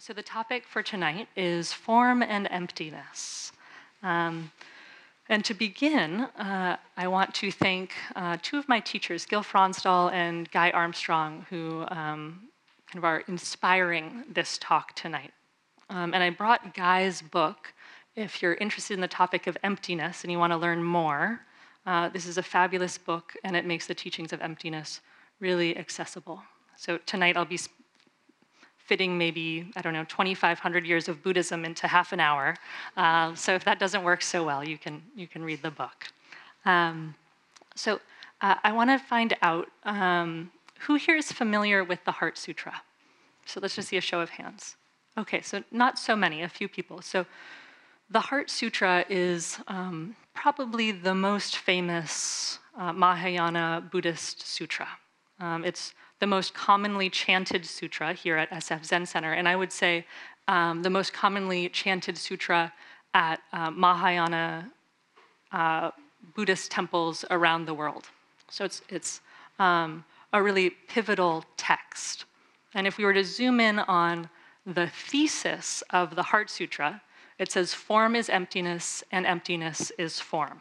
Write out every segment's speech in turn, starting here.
so the topic for tonight is form and emptiness. Um, and to begin, uh, I want to thank uh, two of my teachers, Gil Fronsdal and Guy Armstrong, who um, kind of are inspiring this talk tonight. Um, and I brought Guy's book. If you're interested in the topic of emptiness and you want to learn more, uh, this is a fabulous book, and it makes the teachings of emptiness really accessible. So tonight I'll be fitting maybe, I don't know, 2,500 years of Buddhism into half an hour. Uh, so if that doesn't work so well, you can, you can read the book. Um, so uh, I want to find out um, who here is familiar with the Heart Sutra? So let's just see a show of hands. Okay, so not so many, a few people. So the Heart Sutra is um, probably the most famous uh, Mahayana Buddhist sutra. Um, it's the most commonly chanted sutra here at SF Zen Center, and I would say um, the most commonly chanted sutra at uh, Mahayana uh, Buddhist temples around the world. So it's, it's um, a really pivotal text. And if we were to zoom in on the thesis of the Heart Sutra, it says, Form is emptiness, and emptiness is form.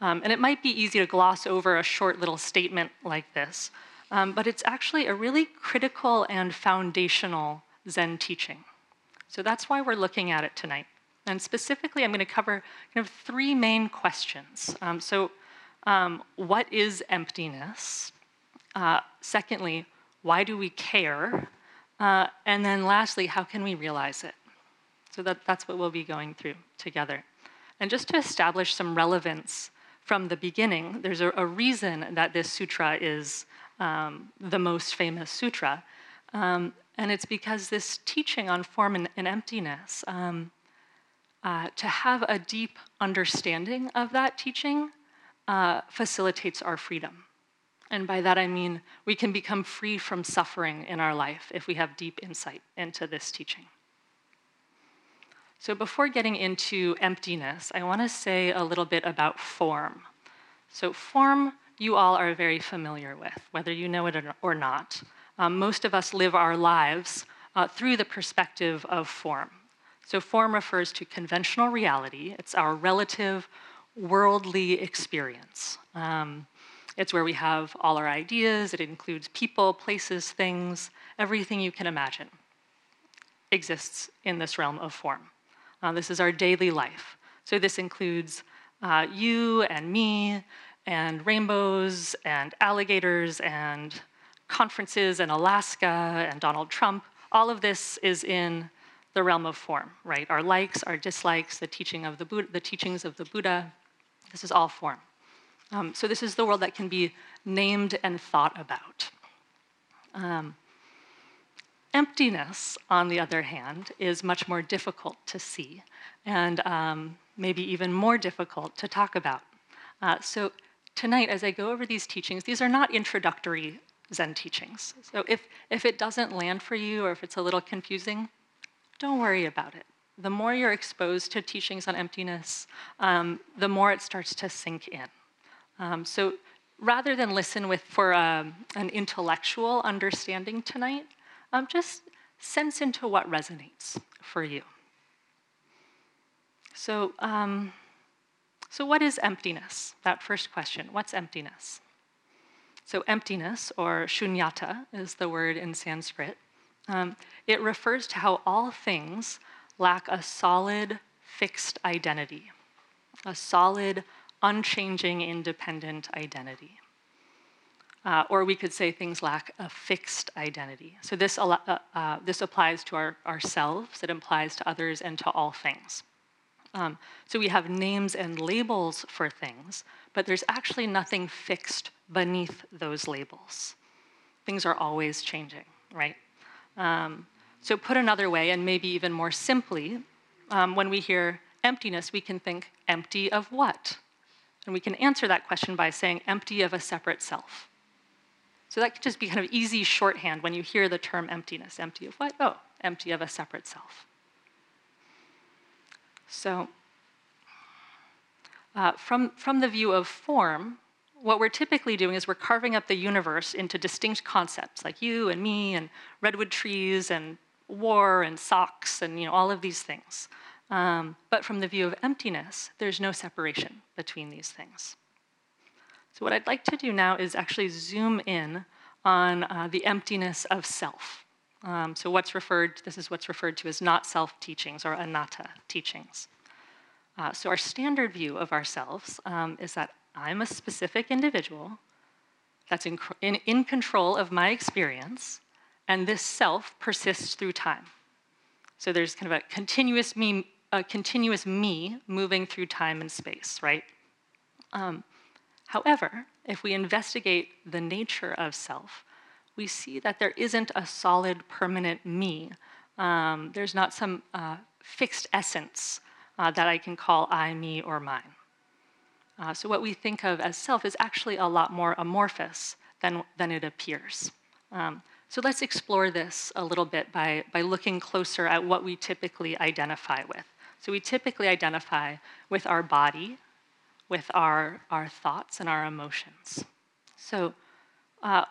Um, and it might be easy to gloss over a short little statement like this, um, but it's actually a really critical and foundational Zen teaching. So that's why we're looking at it tonight. And specifically, I'm going to cover kind of three main questions. Um, so, um, what is emptiness? Uh, secondly, why do we care? Uh, and then lastly, how can we realize it? So that, that's what we'll be going through together. And just to establish some relevance from the beginning, there's a, a reason that this sutra is um, the most famous sutra. Um, and it's because this teaching on form and, and emptiness, um, uh, to have a deep understanding of that teaching uh, facilitates our freedom. And by that I mean we can become free from suffering in our life if we have deep insight into this teaching. So, before getting into emptiness, I want to say a little bit about form. So, form you all are very familiar with, whether you know it or not. Um, most of us live our lives uh, through the perspective of form. So, form refers to conventional reality, it's our relative worldly experience. Um, it's where we have all our ideas, it includes people, places, things, everything you can imagine exists in this realm of form. Uh, this is our daily life. So, this includes uh, you and me and rainbows and alligators and conferences in Alaska and Donald Trump. All of this is in the realm of form, right? Our likes, our dislikes, the teaching of the, Buddha, the teachings of the Buddha. This is all form. Um, so this is the world that can be named and thought about. Um, emptiness, on the other hand, is much more difficult to see and um, maybe even more difficult to talk about. Uh, so tonight, as I go over these teachings, these are not introductory Zen teachings. So if, if it doesn't land for you or if it's a little confusing, don't worry about it. The more you're exposed to teachings on emptiness, um, the more it starts to sink in. Um, so rather than listen with for um, an intellectual understanding tonight, um, just sense into what resonates for you. So, um, so, what is emptiness? That first question what's emptiness? So, emptiness, or shunyata, is the word in Sanskrit. Um, it refers to how all things lack a solid, fixed identity, a solid, unchanging, independent identity. Uh, or we could say things lack a fixed identity. So this, uh, uh, this applies to our, ourselves, it applies to others, and to all things. Um, so we have names and labels for things, but there's actually nothing fixed beneath those labels. Things are always changing, right? Um, so, put another way, and maybe even more simply, um, when we hear emptiness, we can think empty of what? And we can answer that question by saying empty of a separate self. So, that could just be kind of easy shorthand when you hear the term emptiness. Empty of what? Oh, empty of a separate self. So, uh, from, from the view of form, what we're typically doing is we're carving up the universe into distinct concepts, like you and me and redwood trees and war and socks and you know all of these things. Um, but from the view of emptiness, there's no separation between these things. So what I'd like to do now is actually zoom in on uh, the emptiness of self. Um, so what's referred, this is what's referred to as not self teachings or anatta teachings. Uh, so our standard view of ourselves um, is that I'm a specific individual that's in, in, in control of my experience, and this self persists through time. So there's kind of a continuous me, a continuous me moving through time and space, right? Um, however, if we investigate the nature of self, we see that there isn't a solid, permanent me. Um, there's not some uh, fixed essence uh, that I can call I, me, or mine. Uh, so, what we think of as self is actually a lot more amorphous than, than it appears. Um, so, let's explore this a little bit by, by looking closer at what we typically identify with. So, we typically identify with our body, with our, our thoughts, and our emotions. So, uh,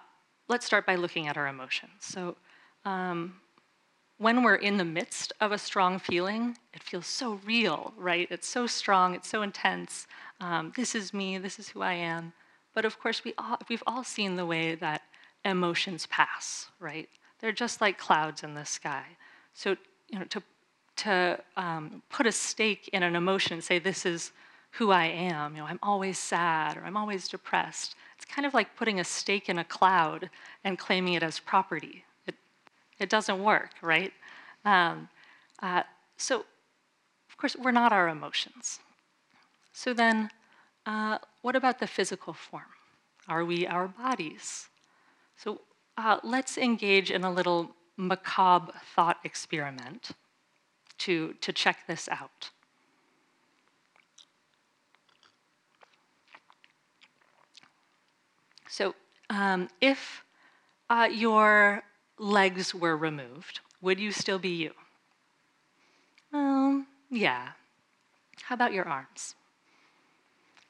let's start by looking at our emotions. So, um, when we're in the midst of a strong feeling, it feels so real, right? It's so strong, it's so intense. Um, this is me, this is who I am. But of course, we all, we've all seen the way that emotions pass, right? They're just like clouds in the sky. So, you know, to, to um, put a stake in an emotion and say, this is who I am, you know, I'm always sad or I'm always depressed, it's kind of like putting a stake in a cloud and claiming it as property. It it doesn't work, right? Um, uh, so, of course, we're not our emotions. So then, uh, what about the physical form? Are we our bodies? So uh, let's engage in a little macabre thought experiment to, to check this out. So, um, if uh, your legs were removed, would you still be you? Um, yeah. How about your arms?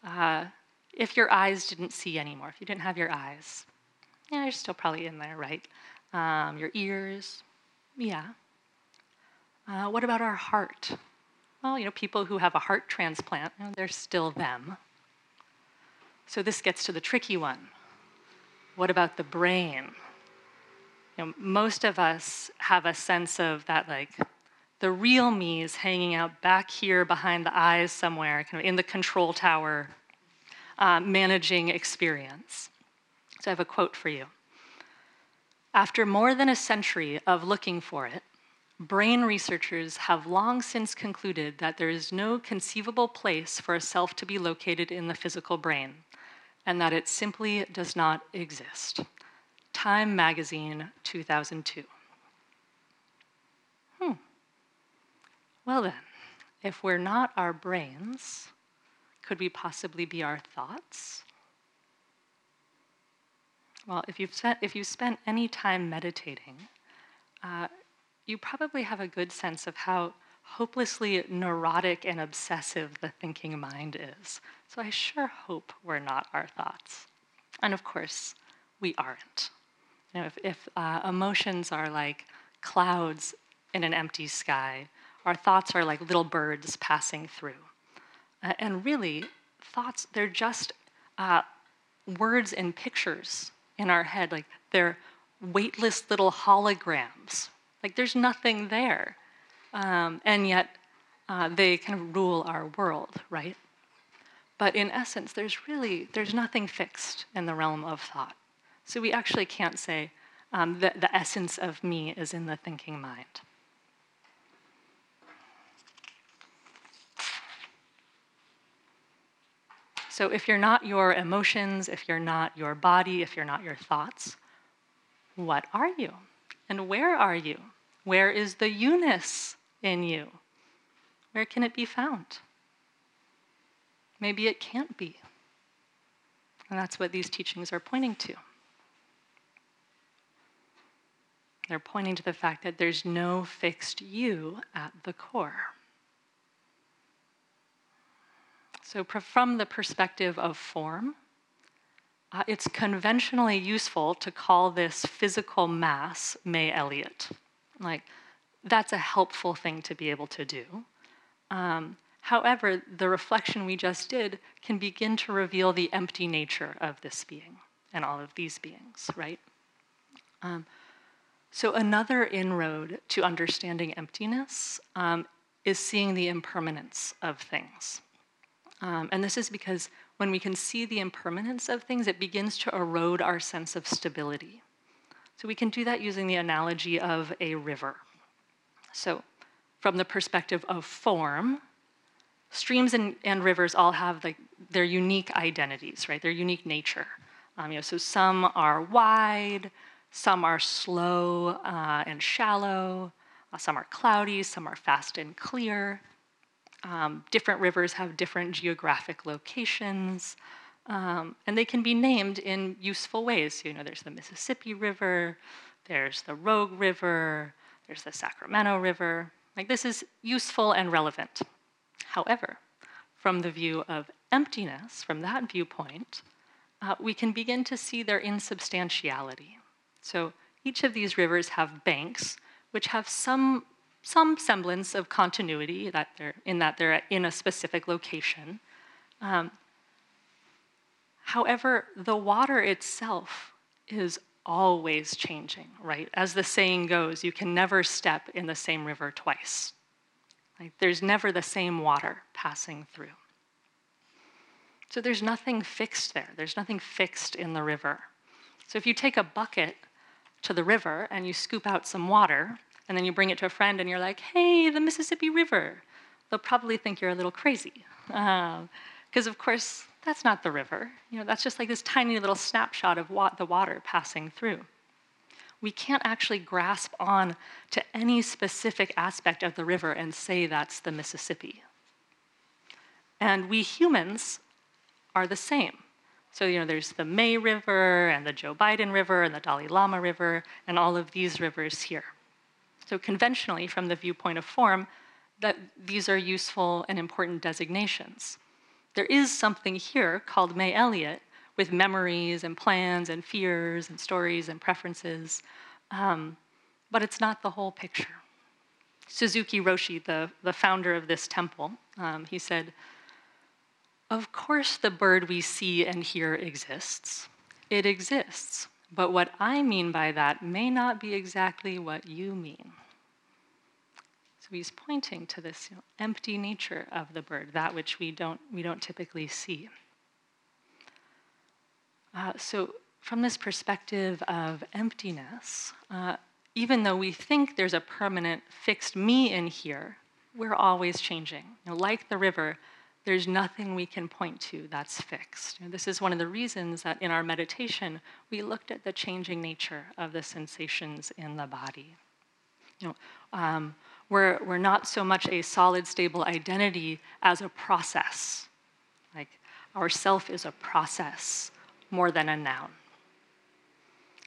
Uh, if your eyes didn't see anymore, if you didn't have your eyes, yeah, you're still probably in there, right? Um, your ears, yeah. Uh, what about our heart? Well, you know, people who have a heart transplant, you know, they're still them. So this gets to the tricky one. What about the brain? you know, most of us have a sense of that, like, the real me is hanging out back here behind the eyes somewhere, kind of in the control tower, uh, managing experience. So I have a quote for you. After more than a century of looking for it, brain researchers have long since concluded that there is no conceivable place for a self to be located in the physical brain, and that it simply does not exist. Time Magazine 2002. Hmm. Well, then, if we're not our brains, could we possibly be our thoughts? Well, if you've, spent, if you've spent any time meditating, uh, you probably have a good sense of how hopelessly neurotic and obsessive the thinking mind is. So I sure hope we're not our thoughts. And of course, we aren't. You know, if, if uh, emotions are like clouds in an empty sky, our thoughts are like little birds passing through. Uh, and really, thoughts, they're just uh, words and pictures in our head. Like they're weightless little holograms. Like there's nothing there. Um, and yet, uh, they kind of rule our world, right? But in essence, there's really, there's nothing fixed in the realm of thought. So we actually can't say um, that the essence of me is in the thinking mind. So if you're not your emotions, if you're not your body, if you're not your thoughts, what are you? And where are you? Where is the you-ness in you? Where can it be found? Maybe it can't be. And that's what these teachings are pointing to. They're pointing to the fact that there's no fixed you at the core. So, from the perspective of form, uh, it's conventionally useful to call this physical mass Mei Elliott. Like, that's a helpful thing to be able to do. Um, however, the reflection we just did can begin to reveal the empty nature of this being and all of these beings, right? Um, so, another inroad to understanding emptiness um, is seeing the impermanence of things. Um, and this is because when we can see the impermanence of things, it begins to erode our sense of stability. So, we can do that using the analogy of a river. So, from the perspective of form, streams and, and rivers all have like their unique identities, right? Their unique nature. Um, you know, so some are wide, some are slow uh, and shallow, uh, some are cloudy, some are fast and clear. Um, different rivers have different geographic locations, um, and they can be named in useful ways. You know, there's the Mississippi River, there's the Rogue River, there's the Sacramento River. Like this is useful and relevant. However, from the view of emptiness, from that viewpoint, uh, we can begin to see their insubstantiality. So each of these rivers have banks which have some, some semblance of continuity that they're, in that they're in a specific location. Um, however, the water itself is always changing, right? As the saying goes, you can never step in the same river twice. Like, there's never the same water passing through. So there's nothing fixed there. There's nothing fixed in the river. So if you take a bucket to the river and you scoop out some water, and then you bring it to a friend and you're like, hey, the Mississippi River, they'll probably think you're a little crazy. Because, uh, of course, that's not the river. You know, that's just like this tiny little snapshot of what the water passing through. We can't actually grasp on to any specific aspect of the river and say that's the Mississippi. And we humans are the same. So, you know, there's the Mei River and the Joe Biden River and the Dalai Lama River and all of these rivers here. So, conventionally, from the viewpoint of form, that these are useful and important designations. There is something here called Mei Elliott with memories and plans and fears and stories and preferences, um, but it's not the whole picture. Suzuki Roshi, the, the founder of this temple, um, he said, of course, the bird we see and hear exists. It exists. But what I mean by that may not be exactly what you mean. So he's pointing to this you know, empty nature of the bird, that which we don't, we don't typically see. Uh, so, from this perspective of emptiness, uh, even though we think there's a permanent fixed me in here, we're always changing. You know, like the river, there's nothing we can point to that's fixed. this is one of the reasons that in our meditation, we looked at the changing nature of the sensations in the body. You know, um, we're, we're not so much a solid, stable identity as a process. Like our self is a process more than a noun.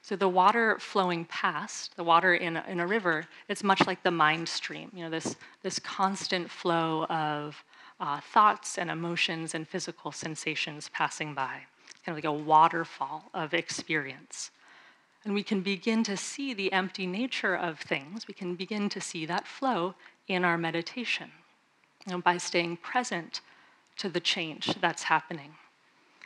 So the water flowing past, the water in a, in a river, it's much like the mind stream. You know, this, this constant flow of uh, thoughts and emotions and physical sensations passing by, kind of like a waterfall of experience. And we can begin to see the empty nature of things. We can begin to see that flow in our meditation you know, by staying present to the change that's happening.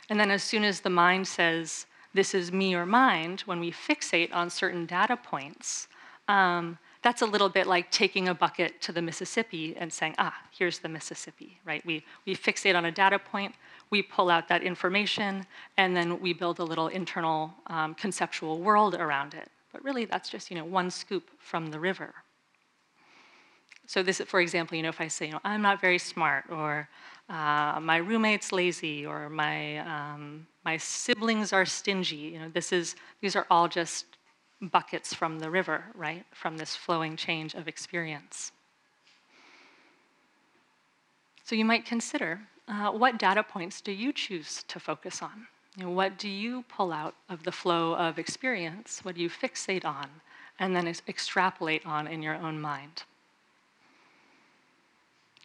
And then, as soon as the mind says, This is me or mind, when we fixate on certain data points, um, that's a little bit like taking a bucket to the Mississippi and saying, ah, here's the Mississippi, right? We, we fixate on a data point, we pull out that information, and then we build a little internal um, conceptual world around it. But really, that's just you know, one scoop from the river. So this, for example, you know, if I say, you know, I'm not very smart, or uh, my roommate's lazy, or my um, my siblings are stingy, you know, this is these are all just buckets from the river, right? From this flowing change of experience. So you might consider uh, what data points do you choose to focus on? You know, what do you pull out of the flow of experience? What do you fixate on and then extrapolate on in your own mind?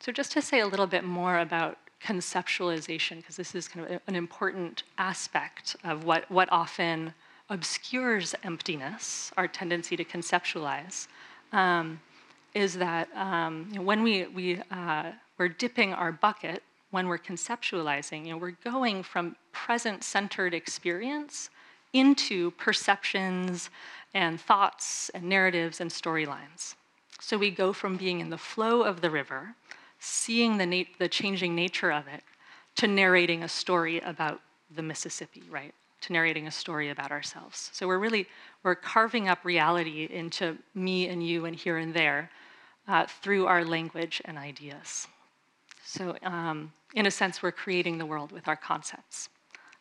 So, just to say a little bit more about conceptualization, because this is kind of an important aspect of what, what often obscures emptiness, our tendency to conceptualize. Um, is that um, you know, when we, we, uh, we're dipping our bucket, when we're conceptualizing, you know, we're going from present centered experience into perceptions and thoughts and narratives and storylines. So we go from being in the flow of the river, seeing the, the changing nature of it, to narrating a story about the Mississippi, right? To narrating a story about ourselves. So we're really we're carving up reality into me and you and here and there uh, through our language and ideas. So um, in a sense, we're creating the world with our concepts.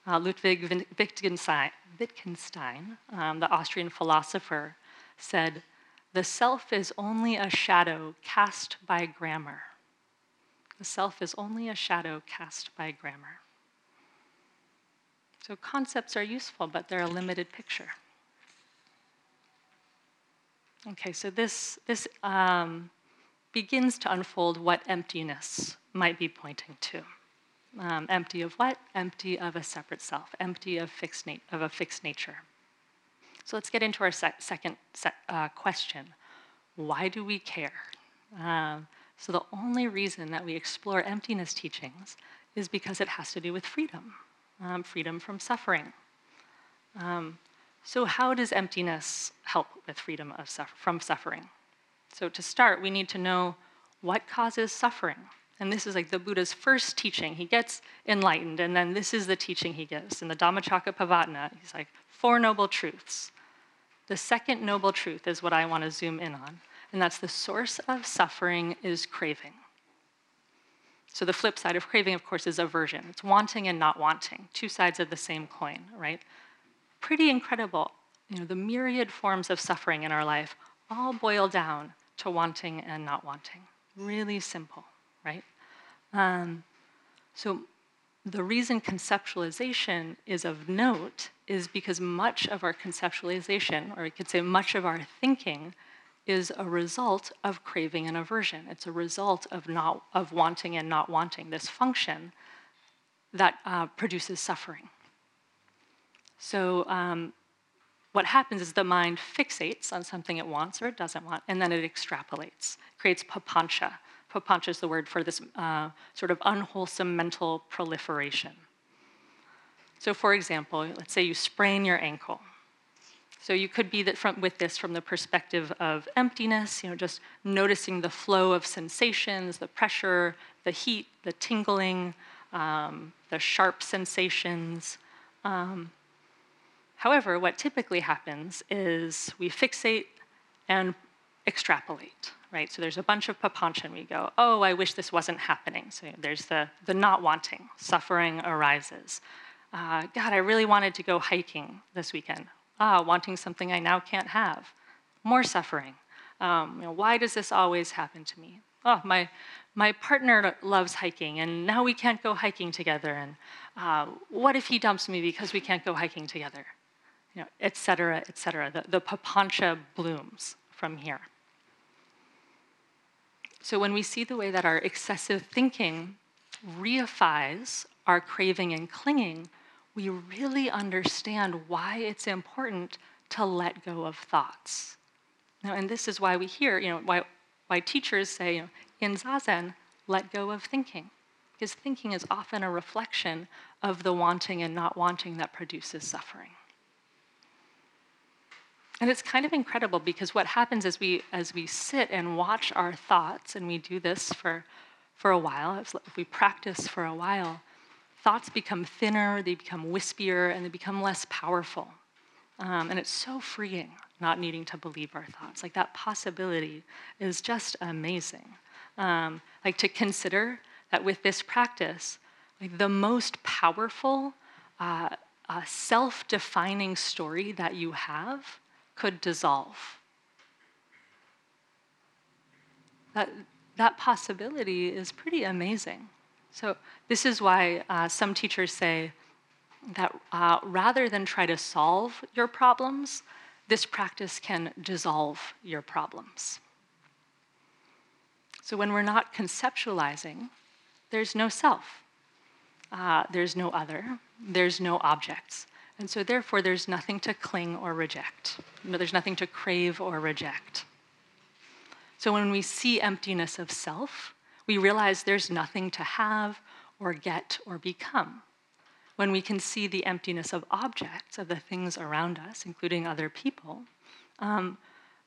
Uh, Ludwig Wittgenstein, um, the Austrian philosopher, said, the self is only a shadow cast by grammar. The self is only a shadow cast by grammar. So concepts are useful, but they're a limited picture. Okay, so this, this um, begins to unfold what emptiness might be pointing to. Um, empty of what? Empty of a separate self, empty of, fixed of a fixed nature. So let's get into our se- second se- uh, question Why do we care? Um, so, the only reason that we explore emptiness teachings is because it has to do with freedom, um, freedom from suffering. Um, so, how does emptiness help with freedom suffer- from suffering? So, to start, we need to know what causes suffering. And this is like the Buddha's first teaching. He gets enlightened, and then this is the teaching he gives. In the Dhammacakkappavattana, he's like, Four Noble Truths. The second noble truth is what I want to zoom in on, and that's the source of suffering is craving. So the flip side of craving, of course, is aversion. It's wanting and not wanting, two sides of the same coin, right? Pretty incredible. You know, the myriad forms of suffering in our life all boil down to wanting and not wanting. Really simple, right? Um, so the reason conceptualization is of note is because much of our conceptualization, or we could say much of our thinking, is a result of craving and aversion. It's a result of not of wanting and not wanting this function that uh, produces suffering. So um, what happens is the mind fixates on something it wants or it doesn't want, and then it extrapolates, creates papancha, Papancha is the word for this uh, sort of unwholesome mental proliferation. So, for example, let's say you sprain your ankle. So you could be that with this from the perspective of emptiness, you know, just noticing the flow of sensations, the pressure, the heat, the tingling, um, the sharp sensations. Um, however, what typically happens is we fixate and extrapolate right? So there's a bunch of papancha, and we go, oh, I wish this wasn't happening. So there's the, the not wanting, suffering arises. Uh, God, I really wanted to go hiking this weekend. Ah, wanting something I now can't have. More suffering. Um, you know, why does this always happen to me? Oh, my, my partner loves hiking, and now we can't go hiking together. And uh, what if he dumps me because we can't go hiking together? You know, et cetera, et cetera. The, the papancha blooms from here. So when we see the way that our excessive thinking reifies our craving and clinging, we really understand why it's important to let go of thoughts. Now, and this is why we hear, you know, why, why teachers say, you know, in Zazen, let go of thinking. Because thinking is often a reflection of the wanting and not wanting that produces suffering. And it's kind of incredible because what happens is we, as we sit and watch our thoughts, and we do this for, for a while, if we practice for a while, thoughts become thinner, they become wispier, and they become less powerful. Um, and it's so freeing not needing to believe our thoughts. Like that possibility is just amazing. Um, like to consider that with this practice, like the most powerful, uh, uh, self defining story that you have could dissolve. That, that possibility is pretty amazing. So, this is why uh, some teachers say that uh, rather than try to solve your problems, this practice can dissolve your problems. So, when we're not conceptualizing, there's no self, uh, there's no other, there's no objects. And so, therefore, there's nothing to cling or reject. There's nothing to crave or reject. So when we see emptiness of self, we realize there's nothing to have or get or become. When we can see the emptiness of objects, of the things around us, including other people, um,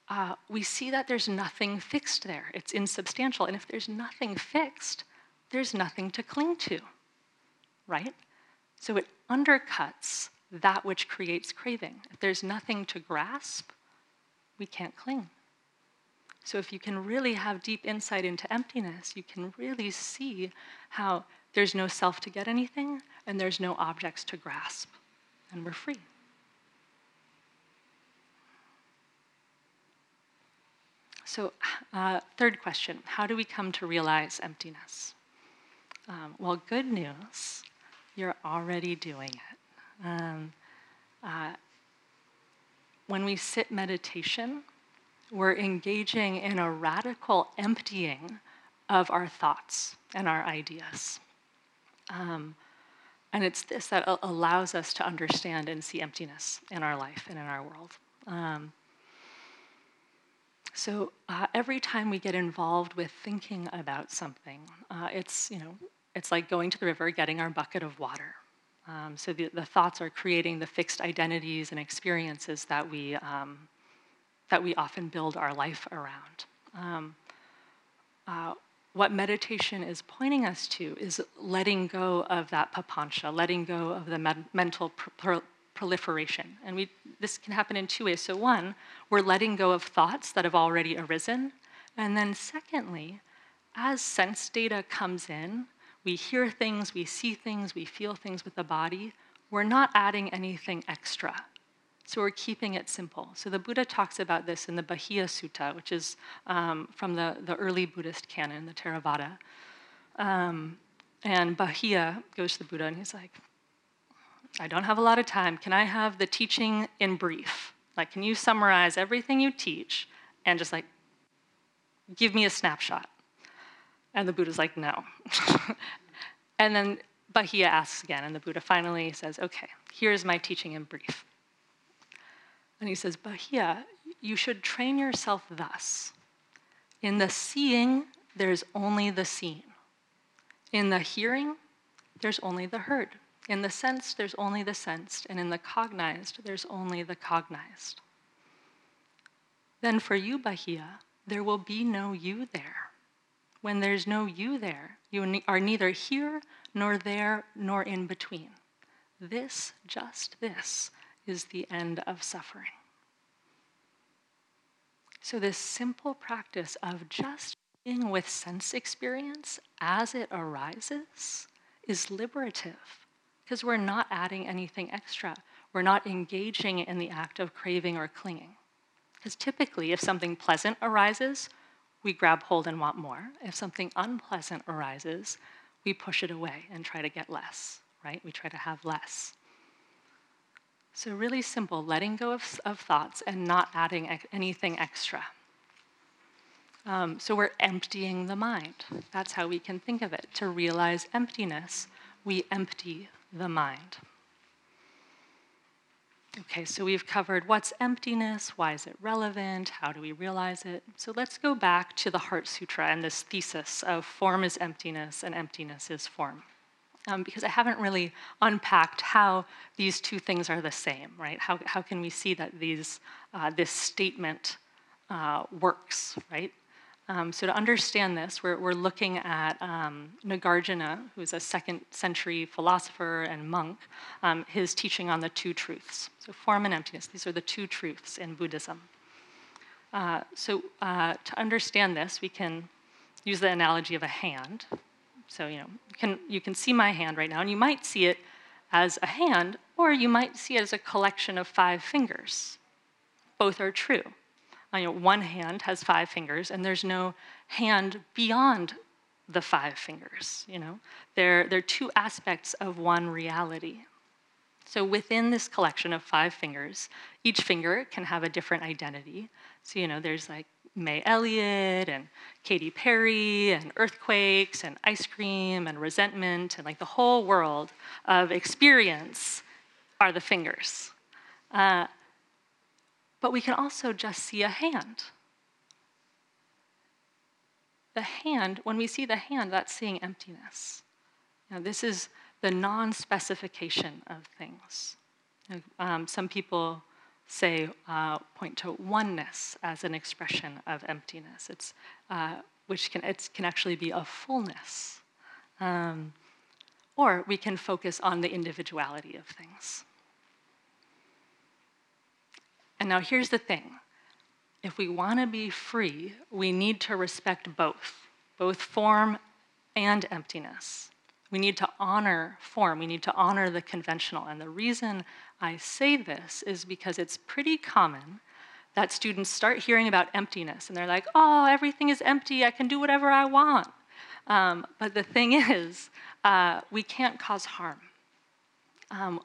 uh, we see that there's nothing fixed there. It's insubstantial. And if there's nothing fixed, there's nothing to cling to, right? So it undercuts that which creates craving. If there's nothing to grasp, we can't cling. So if you can really have deep insight into emptiness, you can really see how there's no self to get anything and there's no objects to grasp, and we're free. So, uh, third question How do we come to realize emptiness? Um, well, good news, you're already doing it. Um, uh, when we sit meditation, we're engaging in a radical emptying of our thoughts and our ideas. Um, and it's this that allows us to understand and see emptiness in our life and in our world. Um, so uh, every time we get involved with thinking about something, uh, it's you know it's like going to the river, getting our bucket of water. Um, so the, the, thoughts are creating the fixed identities and experiences that we um, that we often build our life around. Um, uh, what meditation is pointing us to is letting go of that papancha, letting go of the med- mental pr- proliferation. And we, this can happen in two ways. So, one, we're letting go of thoughts that have already arisen. And then, secondly, as sense data comes in, we hear things, we see things, we feel things with the body, we're not adding anything extra. So we're keeping it simple. So the Buddha talks about this in the Bahia Sutta, which is um, from the, the early Buddhist canon, the Theravada. Um, and Bahia goes to the Buddha and he's like, I don't have a lot of time. Can I have the teaching in brief? Like, can you summarize everything you teach and just like give me a snapshot? And the Buddha's like, no. and then Bahia asks again, and the Buddha finally says, okay, here's my teaching in brief. And he says, Bahia, you should train yourself thus. In the seeing, there's only the seen. In the hearing, there's only the heard. In the sense, there's only the sensed, and in the cognized, there's only the cognized. Then for you, Bahia, there will be no you there. When there's no you there, you are neither here nor there nor in between. This, just this, is the end of suffering. So, this simple practice of just being with sense experience as it arises is liberative because we're not adding anything extra. We're not engaging in the act of craving or clinging. Because typically, if something pleasant arises, we grab hold and want more. If something unpleasant arises, we push it away and try to get less, right? We try to have less. So, really simple letting go of, of thoughts and not adding ex- anything extra. Um, so, we're emptying the mind. That's how we can think of it. To realize emptiness, we empty the mind. Okay, so we've covered what's emptiness, why is it relevant, how do we realize it. So let's go back to the Heart Sutra and this thesis of form is emptiness and emptiness is form. Um, because I haven't really unpacked how these two things are the same, right? How, how can we see that these, uh, this statement uh, works, right? Um, so to understand this, we're, we're looking at um, Nagarjuna, who's a second century philosopher and monk, um, his teaching on the two truths. So form and emptiness, these are the two truths in Buddhism. Uh, so uh, to understand this, we can use the analogy of a hand. So you know, you can, you can see my hand right now, and you might see it as a hand, or you might see it as a collection of five fingers. Both are true uh, you know, one hand has five fingers, and there's no hand beyond the five fingers. You know, they're, they're two aspects of one reality. So within this collection of five fingers, each finger can have a different identity. So you know, there's like Mei Elliott and Katy Perry and earthquakes and ice cream and resentment and like the whole world of experience are the fingers. Uh, but we can also just see a hand. the hand, when we see the hand, that's seeing emptiness. Now, this is the non specification of things. Um, some people say, uh, point to oneness as an expression of emptiness, it's, uh, which can, it can actually be a fullness. Um, or we can focus on the individuality of things. And now here's the thing if we want to be free, we need to respect both, both form and emptiness. We need to honor form, we need to honor the conventional. And the reason I say this is because it's pretty common that students start hearing about emptiness and they're like, oh, everything is empty, I can do whatever I want. Um, but the thing is, uh, we can't cause harm. Um,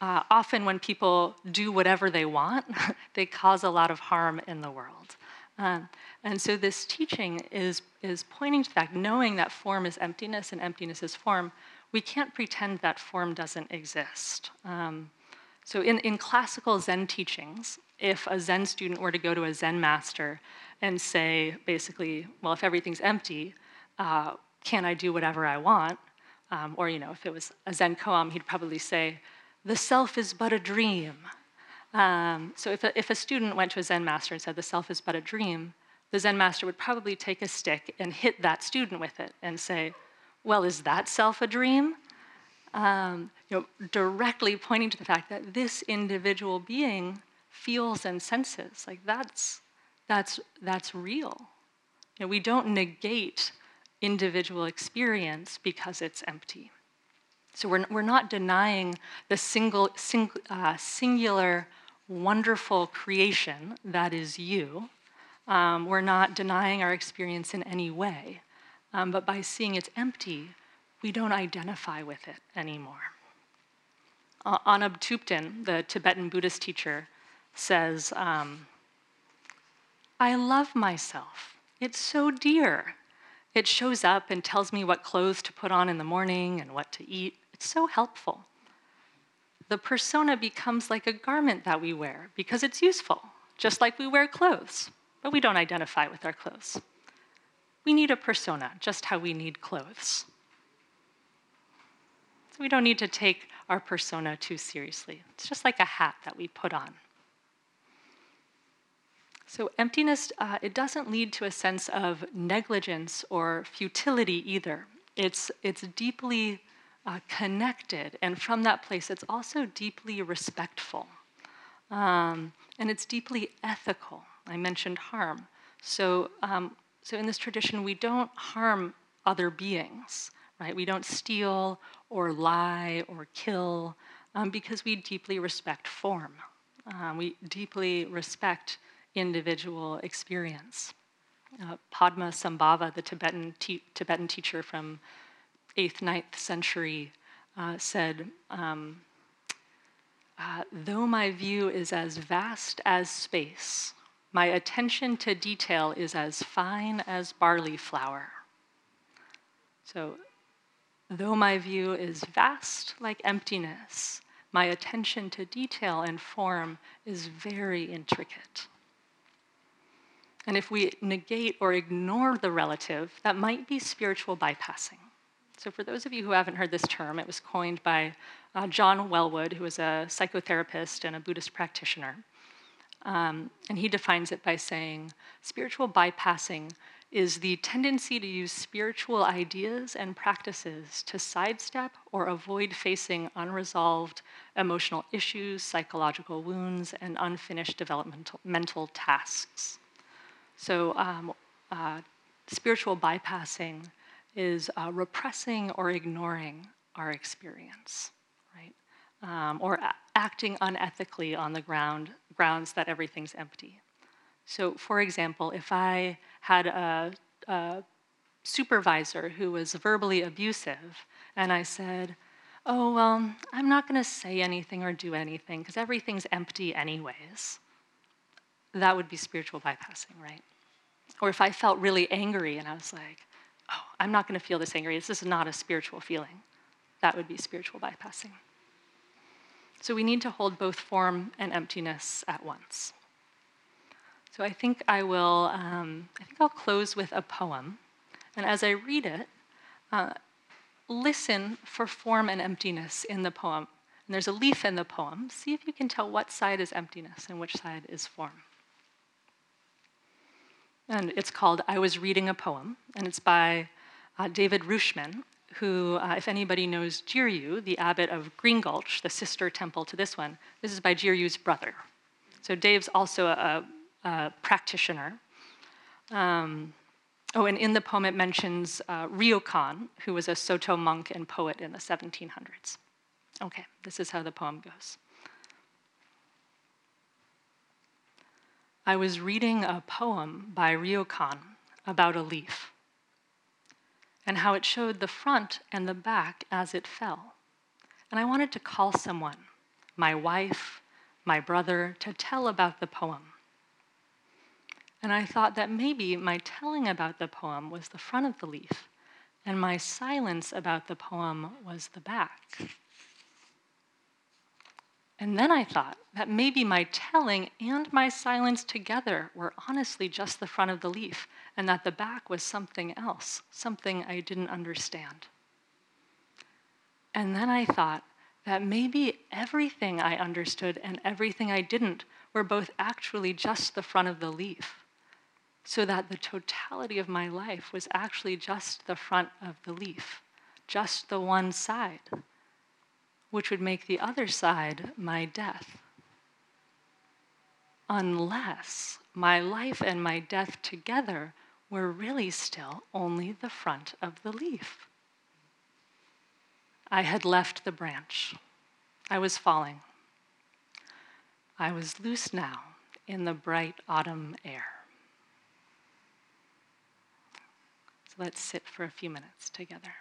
uh, often, when people do whatever they want, they cause a lot of harm in the world. Um, and so, this teaching is, is pointing to the fact, knowing that form is emptiness and emptiness is form, we can't pretend that form doesn't exist. Um, so, in, in classical Zen teachings, if a Zen student were to go to a Zen master and say, basically, well, if everything's empty, uh, can I do whatever I want? Um, or, you know, if it was a Zen koan, he'd probably say, the self is but a dream. Um, so if a, if a student went to a Zen master and said, the self is but a dream, the Zen master would probably take a stick and hit that student with it and say, well, is that self a dream? Um, you know, directly pointing to the fact that this individual being feels and senses. Like that's, that's, that's real. You know, we don't negate individual experience because it's empty. So we're, we're not denying the single, sing, uh, singular, wonderful creation that is you. Um, we're not denying our experience in any way. Um, but by seeing it's empty, we don't identify with it anymore. Uh, Anam Thubten, the Tibetan Buddhist teacher, says, um, I love myself. It's so dear. It shows up and tells me what clothes to put on in the morning and what to eat. It's so helpful. The persona becomes like a garment that we wear because it's useful, just like we wear clothes, but we don't identify with our clothes. We need a persona, just how we need clothes. We don't need to take our persona too seriously. It's just like a hat that we put on. So emptiness, uh, it doesn't lead to a sense of negligence or futility either. It's, it's deeply uh, connected. And from that place, it's also deeply respectful. Um, and it's deeply ethical. I mentioned harm. So, um, so in this tradition, we don't harm other beings, right? We don't steal or lie or kill um, because we deeply respect form. Um, we deeply respect individual experience. Uh, Padma Sambhava, the Tibetan, te- Tibetan teacher from 8th, 9th century uh, said, um, uh, Though my view is as vast as space, my attention to detail is as fine as barley flour. So, though my view is vast like emptiness, my attention to detail and form is very intricate. And if we negate or ignore the relative, that might be spiritual bypassing. So, for those of you who haven't heard this term, it was coined by uh, John Welwood, who is a psychotherapist and a Buddhist practitioner. Um, and he defines it by saying spiritual bypassing is the tendency to use spiritual ideas and practices to sidestep or avoid facing unresolved emotional issues, psychological wounds, and unfinished developmental mental tasks. So, um, uh, spiritual bypassing is uh, repressing or ignoring our experience, right? Um, or acting unethically on the ground, grounds that everything's empty. So, for example, if I had a, a supervisor who was verbally abusive, and I said, Oh, well, I'm not going to say anything or do anything because everything's empty, anyways. That would be spiritual bypassing, right? Or if I felt really angry and I was like, oh, I'm not going to feel this angry. This is not a spiritual feeling. That would be spiritual bypassing. So we need to hold both form and emptiness at once. So I think I will, um, I think I'll close with a poem. And as I read it, uh, listen for form and emptiness in the poem. And there's a leaf in the poem. See if you can tell what side is emptiness and which side is form. And it's called I Was Reading a Poem, and it's by uh, David Rutschman, who, uh, if anybody knows Jiryu, the abbot of Green Gulch, the sister temple to this one, this is by Jiryu's brother. So Dave's also a, a practitioner. Um, oh, and in the poem it mentions uh, Ryokan, who was a Soto monk and poet in the 1700s. Okay, this is how the poem goes. I was reading a poem by Ryokan about a leaf and how it showed the front and the back as it fell. And I wanted to call someone, my wife, my brother, to tell about the poem. And I thought that maybe my telling about the poem was the front of the leaf, and my silence about the poem was the back. And then I thought that maybe my telling and my silence together were honestly just the front of the leaf, and that the back was something else, something I didn't understand. And then I thought that maybe everything I understood and everything I didn't were both actually just the front of the leaf, so that the totality of my life was actually just the front of the leaf, just the one side which would make the other side my death. Unless my life and my death together were really still only the front of the leaf. I had left the branch. I was falling. I was loose now in the bright autumn air. So let's sit for a few minutes together.